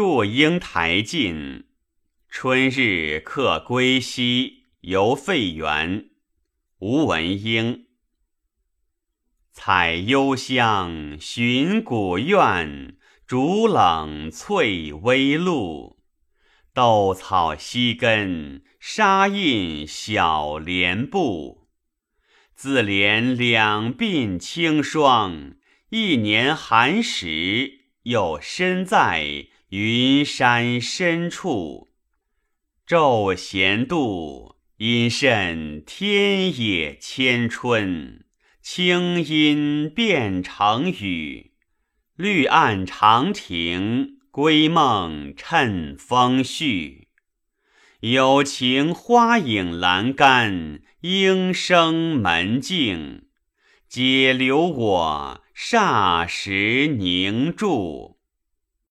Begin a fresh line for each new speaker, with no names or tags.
祝英台近，春日客归西，游废园。吴文英。采幽香寻古院，竹冷翠微露。豆草稀根，沙印小莲步。自怜两鬓清霜，一年寒食，又身在云山深处。昼闲度，因甚天野千春。清音变成雨，绿岸长亭，归梦趁风絮。有情花影阑干，莺声门径，解留我霎时凝住。